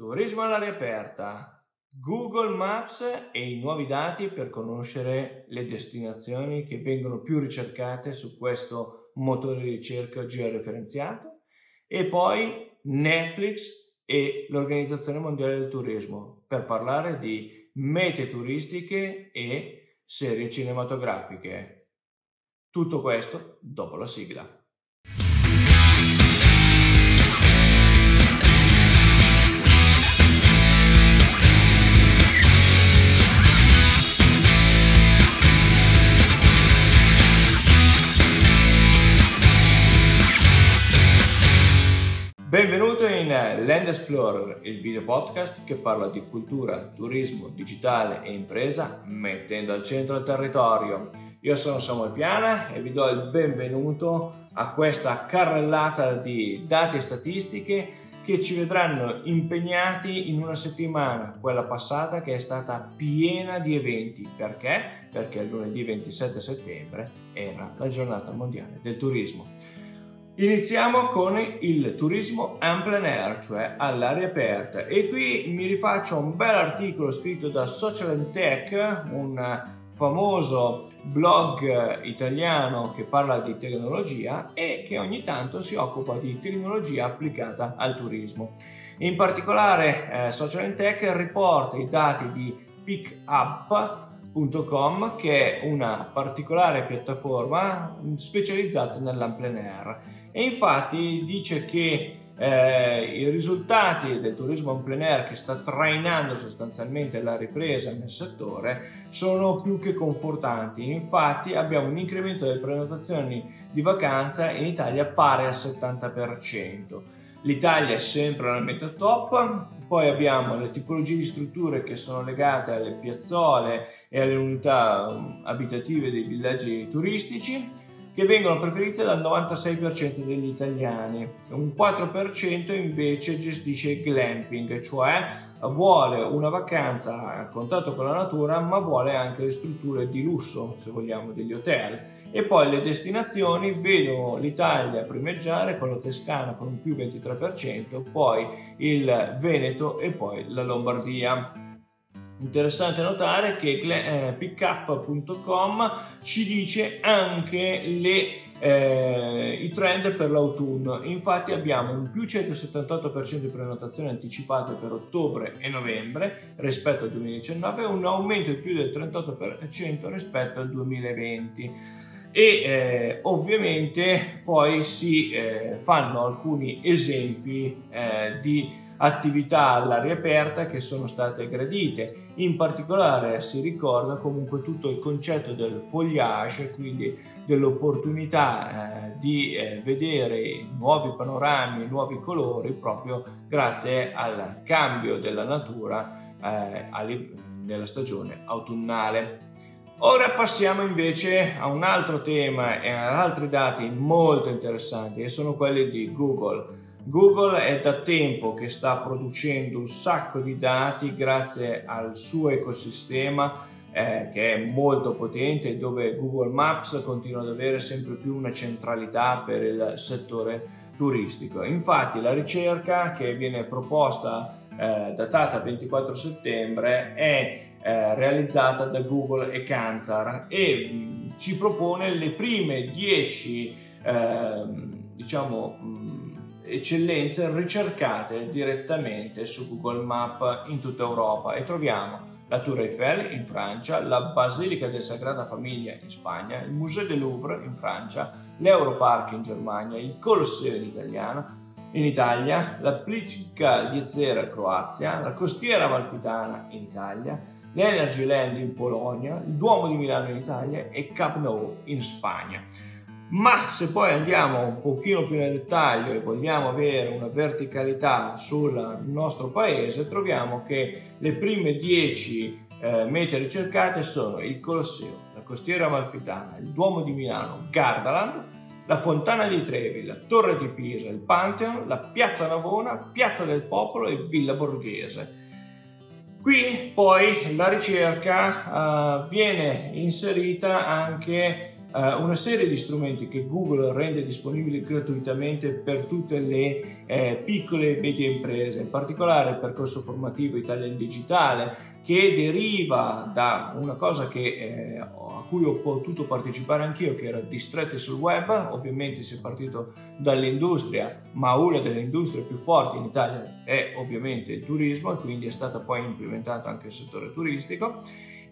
Turismo all'aria aperta, Google Maps e i nuovi dati per conoscere le destinazioni che vengono più ricercate su questo motore di ricerca georeferenziato e poi Netflix e l'Organizzazione Mondiale del Turismo per parlare di mete turistiche e serie cinematografiche. Tutto questo dopo la sigla. Benvenuto in Land Explorer, il video podcast che parla di cultura, turismo, digitale e impresa mettendo al centro il territorio. Io sono Samuel Piana e vi do il benvenuto a questa carrellata di dati e statistiche che ci vedranno impegnati in una settimana, quella passata che è stata piena di eventi. Perché? Perché il lunedì 27 settembre era la giornata mondiale del turismo. Iniziamo con il turismo en plein air, cioè all'aria aperta. E qui mi rifaccio un bel articolo scritto da Social Tech, un famoso blog italiano che parla di tecnologia e che ogni tanto si occupa di tecnologia applicata al turismo. In particolare eh, Social Tech riporta i dati di PickUp Com, che è una particolare piattaforma specializzata nell'ample air e infatti dice che eh, i risultati del turismo en plein air che sta trainando sostanzialmente la ripresa nel settore sono più che confortanti. Infatti abbiamo un incremento delle prenotazioni di vacanza in Italia pari al 70%. L'Italia è sempre alla meta top, poi abbiamo le tipologie di strutture che sono legate alle piazzole e alle unità um, abitative dei villaggi turistici che vengono preferite dal 96% degli italiani. Un 4% invece gestisce il glamping, cioè vuole una vacanza a contatto con la natura, ma vuole anche le strutture di lusso, se vogliamo, degli hotel. E poi le destinazioni vedono l'Italia primeggiare con la Toscana con un più 23%, poi il Veneto e poi la Lombardia. Interessante notare che eh, pickup.com ci dice anche le, eh, i trend per l'autunno. Infatti abbiamo un più 178% di prenotazioni anticipate per ottobre e novembre rispetto al 2019 e un aumento di più del 38% rispetto al 2020 e eh, ovviamente poi si eh, fanno alcuni esempi eh, di attività all'aria aperta che sono state gradite. In particolare si ricorda comunque tutto il concetto del foliage, quindi dell'opportunità eh, di eh, vedere nuovi panorami, nuovi colori proprio grazie al cambio della natura eh, nella stagione autunnale. Ora passiamo invece a un altro tema e ad altri dati molto interessanti e sono quelli di Google. Google è da tempo che sta producendo un sacco di dati grazie al suo ecosistema eh, che è molto potente dove Google Maps continua ad avere sempre più una centralità per il settore turistico. Infatti la ricerca che viene proposta eh, datata 24 settembre è eh, realizzata da Google e Kantar e mh, ci propone le prime 10 ehm, diciamo mh, eccellenze ricercate direttamente su Google Map in tutta Europa e troviamo la Tour Eiffel in Francia, la Basilica della Sagrada Famiglia in Spagna, il Museo del Louvre in Francia, l'Europark in Germania, il Colosseo in, italiano, in Italia, la Liezera in Croazia, la Costiera Amalfitana in Italia, l'Energy Land in Polonia, il Duomo di Milano in Italia e Cap Nou in Spagna. Ma se poi andiamo un pochino più nel dettaglio e vogliamo avere una verticalità sul nostro paese, troviamo che le prime 10 eh, mete ricercate sono il Colosseo, la Costiera Amalfitana, il Duomo di Milano, Gardaland, la Fontana di Trevi, la Torre di Pisa, il Pantheon, la Piazza Navona, Piazza del Popolo e Villa Borghese. Qui poi la ricerca uh, viene inserita anche eh, una serie di strumenti che Google rende disponibili gratuitamente per tutte le eh, piccole e medie imprese, in particolare il percorso formativo Italia in Digitale che deriva da una cosa che, eh, a cui ho potuto partecipare anch'io, che era Distretti sul web, ovviamente si è partito dall'industria, ma una delle industrie più forti in Italia è ovviamente il turismo e quindi è stata poi implementata anche il settore turistico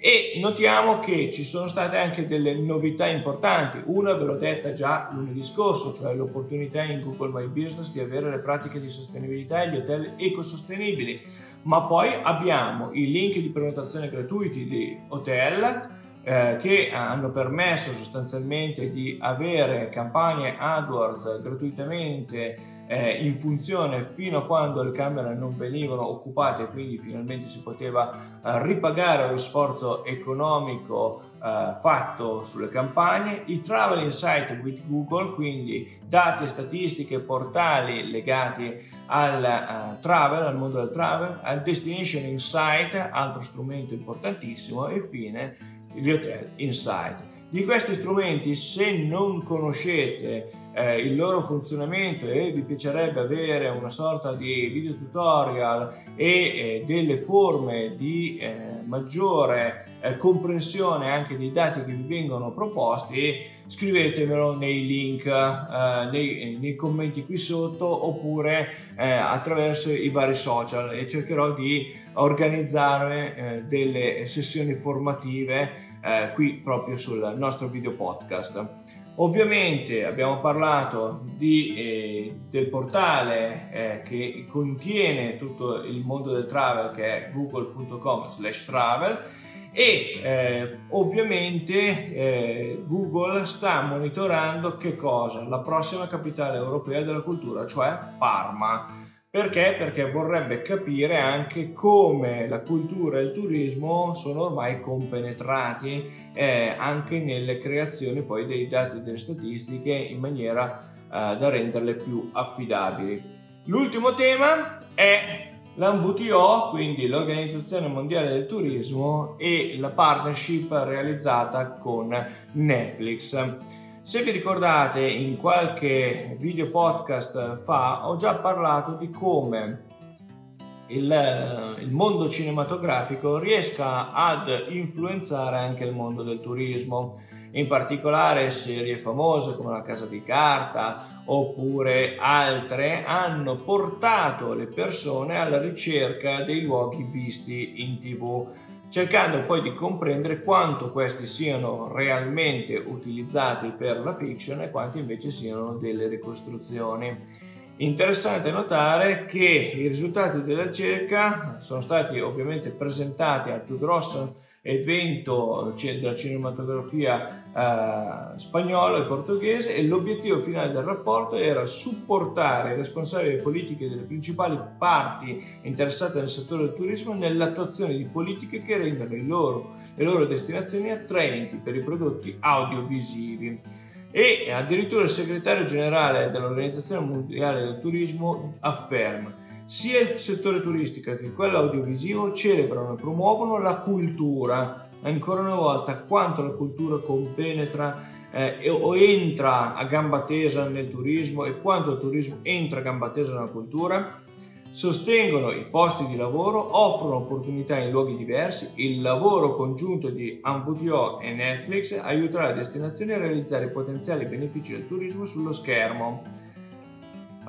e notiamo che ci sono state anche delle novità importanti. Una ve l'ho detta già lunedì scorso, cioè l'opportunità in Google My Business di avere le pratiche di sostenibilità e gli hotel ecosostenibili, ma poi abbiamo i link di prenotazione gratuiti di hotel eh, che hanno permesso sostanzialmente di avere campagne AdWords gratuitamente eh, in funzione fino a quando le camere non venivano occupate e quindi finalmente si poteva eh, ripagare lo sforzo economico eh, fatto sulle campagne, i Travel Insight with Google, quindi dati, statistiche, portali legati al uh, travel, al mondo del travel, al Destination Insight, altro strumento importantissimo, e infine gli Hotel Insight. Di questi strumenti, se non conoscete eh, il loro funzionamento e vi piacerebbe avere una sorta di video tutorial e eh, delle forme di eh, maggiore eh, comprensione anche dei dati che vi vengono proposti, scrivetemelo nei link, eh, nei, nei, commenti qui sotto oppure eh, attraverso i vari social e cercherò di organizzare delle sessioni formative eh, qui proprio sul nostro video podcast. Ovviamente abbiamo parlato di, eh, del portale eh, che contiene tutto il mondo del travel che è google.com slash travel e eh, ovviamente eh, Google sta monitorando che cosa? La prossima capitale europea della cultura, cioè Parma perché? Perché vorrebbe capire anche come la cultura e il turismo sono ormai compenetrati eh, anche nelle creazioni poi dei dati e delle statistiche in maniera eh, da renderle più affidabili. L'ultimo tema è l'MVTO, quindi l'Organizzazione Mondiale del Turismo e la partnership realizzata con Netflix. Se vi ricordate, in qualche video podcast fa ho già parlato di come il, il, mondo cinematografico riesca ad influenzare anche il mondo del turismo, in particolare serie famose come La Casa di Carta oppure altre hanno portato le persone alla ricerca dei luoghi visti in tv cercando poi di comprendere quanto questi siano realmente utilizzati per la fiction e quanti invece siano delle ricostruzioni. Interessante notare che i risultati della ricerca sono stati ovviamente presentati al più grosso evento della cinematografia eh, spagnola e portoghese e l'obiettivo finale del rapporto era supportare i responsabili politiche delle principali parti interessate nel settore del turismo nell'attuazione di politiche che rendano loro, le loro destinazioni attraenti per i prodotti audiovisivi. E addirittura il segretario generale dell'Organizzazione Mondiale del Turismo afferma sia il settore turistico che quello audiovisivo celebrano e promuovono la cultura, ancora una volta quanto la cultura compenetra eh, o entra a gamba tesa nel turismo e quanto il turismo entra a gamba tesa nella cultura, sostengono i posti di lavoro, offrono opportunità in luoghi diversi, il lavoro congiunto di ANVTO e Netflix aiuterà le destinazioni a realizzare i potenziali benefici del turismo sullo schermo.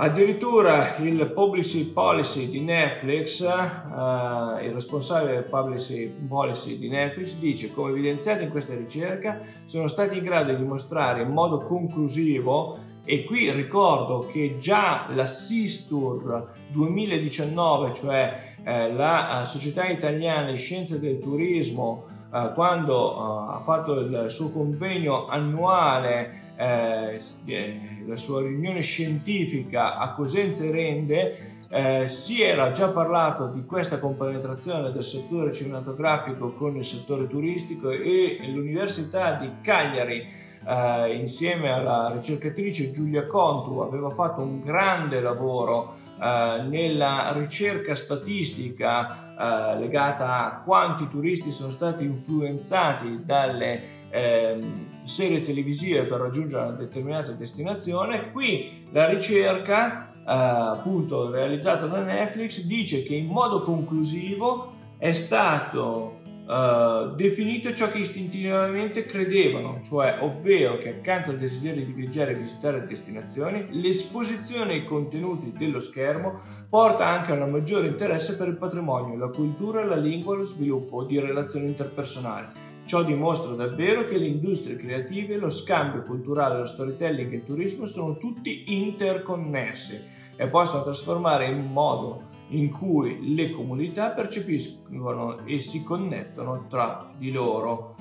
Addirittura il Publicity Policy di Netflix, eh, il responsabile del Publicity Policy di Netflix, dice come evidenziato in questa ricerca sono stati in grado di dimostrare in modo conclusivo e qui ricordo che già la Sistur 2019, cioè eh, la eh, Società Italiana di Scienze del Turismo, eh, quando uh, ha fatto il suo convegno annuale, eh, eh, la sua riunione scientifica a Cosenza e Rende, eh, si era già parlato di questa compenetrazione del settore cinematografico con il settore turistico e l'Università di Cagliari eh, insieme alla ricercatrice Giulia Contu aveva fatto un grande lavoro eh, nella ricerca statistica eh, legata a quanti turisti sono stati influenzati dalle eh, serie televisive per raggiungere una determinata destinazione. Qui la ricerca, eh, appunto realizzata da Netflix, dice che in modo conclusivo è stato uh, definito ciò che istintivamente credevano, cioè ovvero che accanto al desiderio di viaggiare e visitare destinazioni, l'esposizione ai contenuti dello schermo porta anche a un maggiore interesse per il patrimonio, la cultura, la lingua lo sviluppo di relazioni interpersonali. Ciò dimostra davvero che le industrie creative, lo scambio culturale, lo storytelling e il turismo sono tutti interconnessi e possono trasformare in modo in cui le comunità percepiscono e si connettono tra di loro.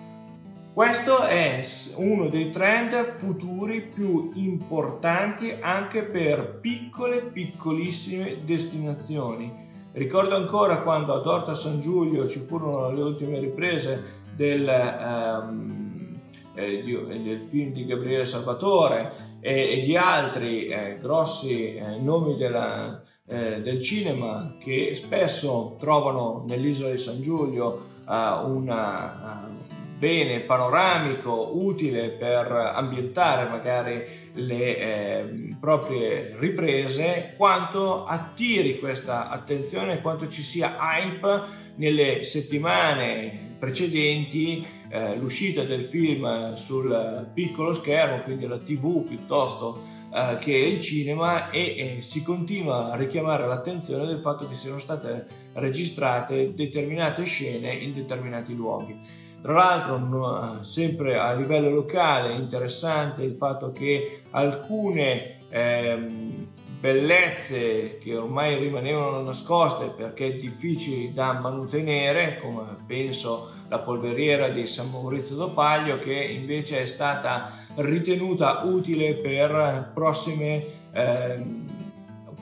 Questo è uno dei trend futuri più importanti anche per piccole, piccolissime destinazioni. Ricordo ancora quando a Torta San Giulio ci furono le ultime riprese del, um, eh, di, del film di Gabriele Salvatore e, e di altri eh, grossi eh, nomi della, eh, del cinema che spesso trovano nell'isola di San Giulio uh, un uh, bene panoramico utile per ambientare magari le eh, proprie riprese, quanto attiri questa attenzione, quanto ci sia hype nelle settimane precedenti eh, l'uscita del film sul piccolo schermo, quindi la TV piuttosto eh, che è il cinema e eh, si continua a richiamare l'attenzione del fatto che siano state registrate determinate scene in determinati luoghi. Tra l'altro, no, sempre a livello locale, interessante il fatto che alcune ehm, bellezze che ormai rimanevano nascoste perché difficili da mantenere, come penso la polveriera di San Maurizio d'Opaglio, che invece è stata ritenuta utile per prossime eh,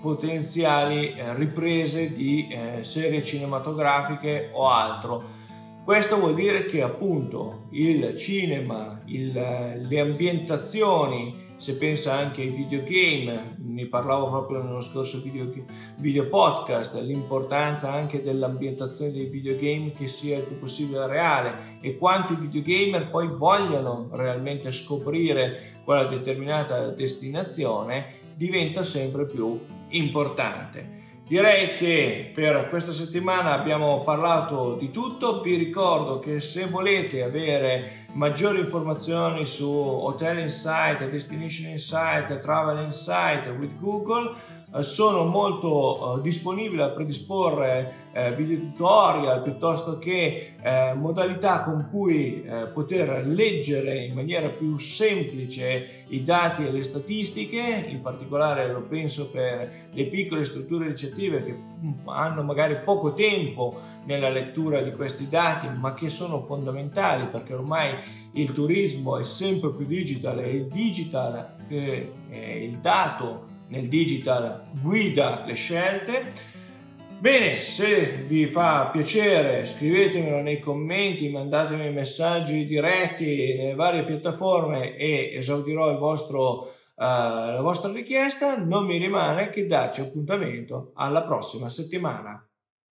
potenziali riprese di eh, serie cinematografiche o altro. Questo vuol dire che appunto il cinema, il, le ambientazioni, se pensa anche ai videogame, ne parlavo proprio nello scorso video, video podcast, l'importanza anche dell'ambientazione dei videogame che sia il più possibile reale e quanto i videogamer poi vogliono realmente scoprire quella determinata destinazione diventa sempre più importante. Direi che per questa settimana abbiamo parlato di tutto, vi ricordo che se volete avere maggiori informazioni su Hotel Insight, Destination Insight, Travel Insight with Google, sono molto eh, disponibile a predisporre eh, video tutorial piuttosto che modalità con cui poter leggere in maniera più semplice i dati e le statistiche, in particolare lo penso per le piccole strutture ricettive che mm, hanno magari poco tempo nella lettura di questi dati ma che sono fondamentali perché ormai il turismo è sempre più digital e il digital, eh, il dato nel digital guida le scelte. Bene, se vi fa piacere scrivetemelo nei commenti, mandatemi messaggi diretti nelle varie piattaforme e esaudirò vostro, uh, la vostra richiesta. Non mi rimane che darci appuntamento alla prossima settimana.